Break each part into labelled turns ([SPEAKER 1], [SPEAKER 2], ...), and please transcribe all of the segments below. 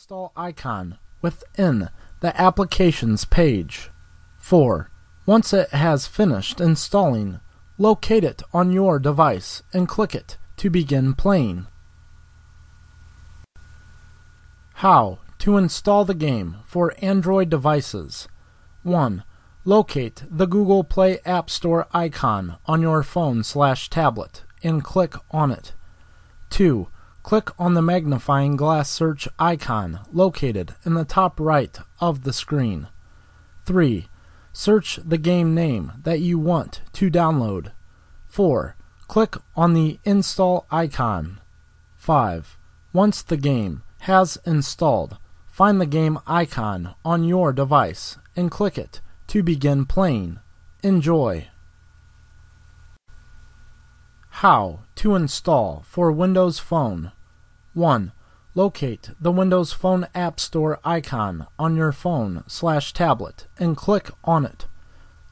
[SPEAKER 1] install icon within the Applications page. 4. Once it has finished installing, locate it on your device and click it to begin playing. How to install the game for Android devices. 1. Locate the Google Play App Store icon on your phone slash tablet and click on it. 2. Click on the magnifying glass search icon located in the top right of the screen. 3. Search the game name that you want to download. 4. Click on the install icon. 5. Once the game has installed, find the game icon on your device and click it to begin playing. Enjoy. How to install for Windows Phone. 1. Locate the Windows Phone App Store icon on your phone slash tablet and click on it.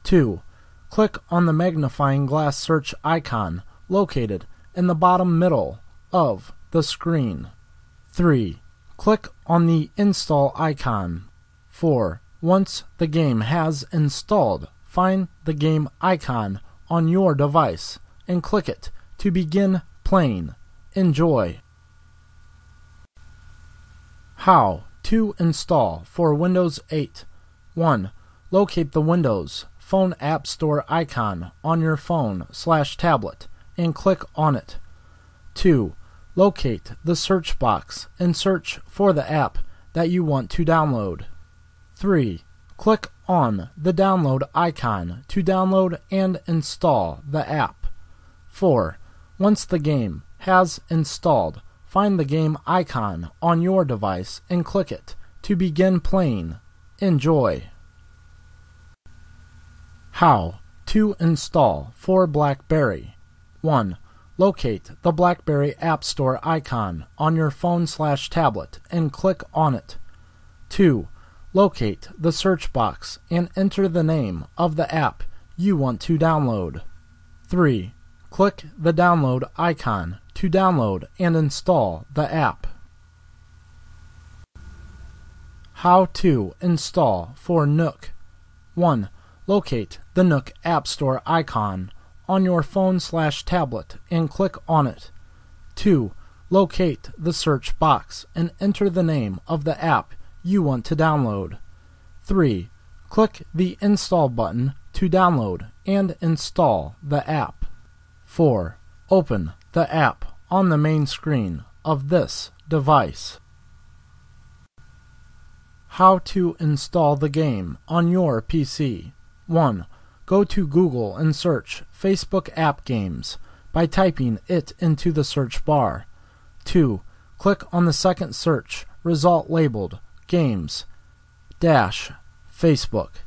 [SPEAKER 1] 2. Click on the magnifying glass search icon located in the bottom middle of the screen. 3. Click on the install icon. 4. Once the game has installed, find the game icon on your device and click it to begin playing. Enjoy. How to install for Windows 8. 1. Locate the Windows Phone App Store icon on your phone slash tablet and click on it. 2. Locate the search box and search for the app that you want to download. 3. Click on the download icon to download and install the app. 4. Once the game has installed, find the game icon on your device and click it to begin playing. Enjoy. How to install for BlackBerry. 1. Locate the BlackBerry App Store icon on your phone slash tablet and click on it. 2 locate the search box and enter the name of the app you want to download. 3. Click the download icon to download and install the app. How to install for Nook. 1. Locate the Nook App Store icon on your phone slash tablet and click on it. 2. Locate the search box and enter the name of the app you want to download. 3. Click the Install button to download and install the app. 4. Open the app on the main screen of this device. How to install the game on your PC. 1. Go to Google and search Facebook App Games by typing it into the search bar. 2. Click on the second search result labeled Games dash Facebook.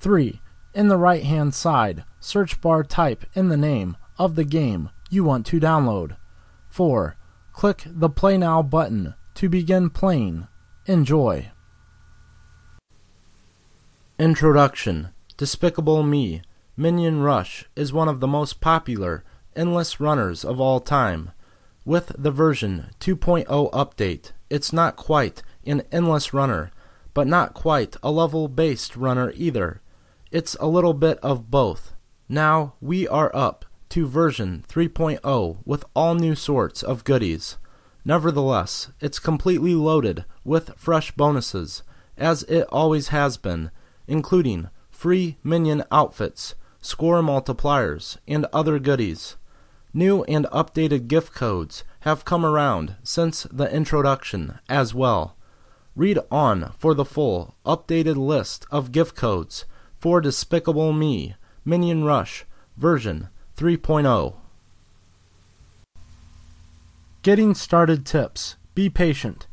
[SPEAKER 1] 3. In the right hand side, search bar type in the name of the game you want to download. 4. Click the Play Now button to begin playing. Enjoy. Introduction Despicable Me Minion Rush is one of the most popular endless runners of all time. With the version 2.0 update, it's not quite an endless runner, but not quite a level based runner either. It's a little bit of both. Now we are up to version 3.0 with all new sorts of goodies. Nevertheless, it's completely loaded with fresh bonuses, as it always has been, including free minion outfits, score multipliers, and other goodies. New and updated gift codes have come around since the introduction as well. Read on for the full, updated list of gift codes for Despicable Me Minion Rush version 3.0. Getting started tips. Be patient.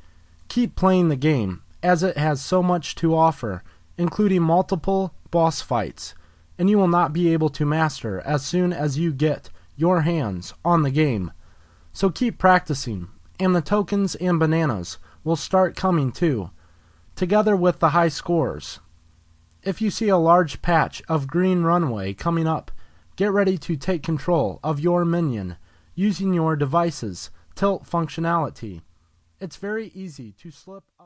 [SPEAKER 1] Keep playing the game, as it has so much to offer, including multiple boss fights, and you will not be able to master as soon as you get your hands on the game. So keep practicing, and the tokens and bananas will start coming too, together with the high scores. If you see a large patch of green runway coming up, get ready to take control of your minion using your device's tilt functionality. It's very easy to slip up.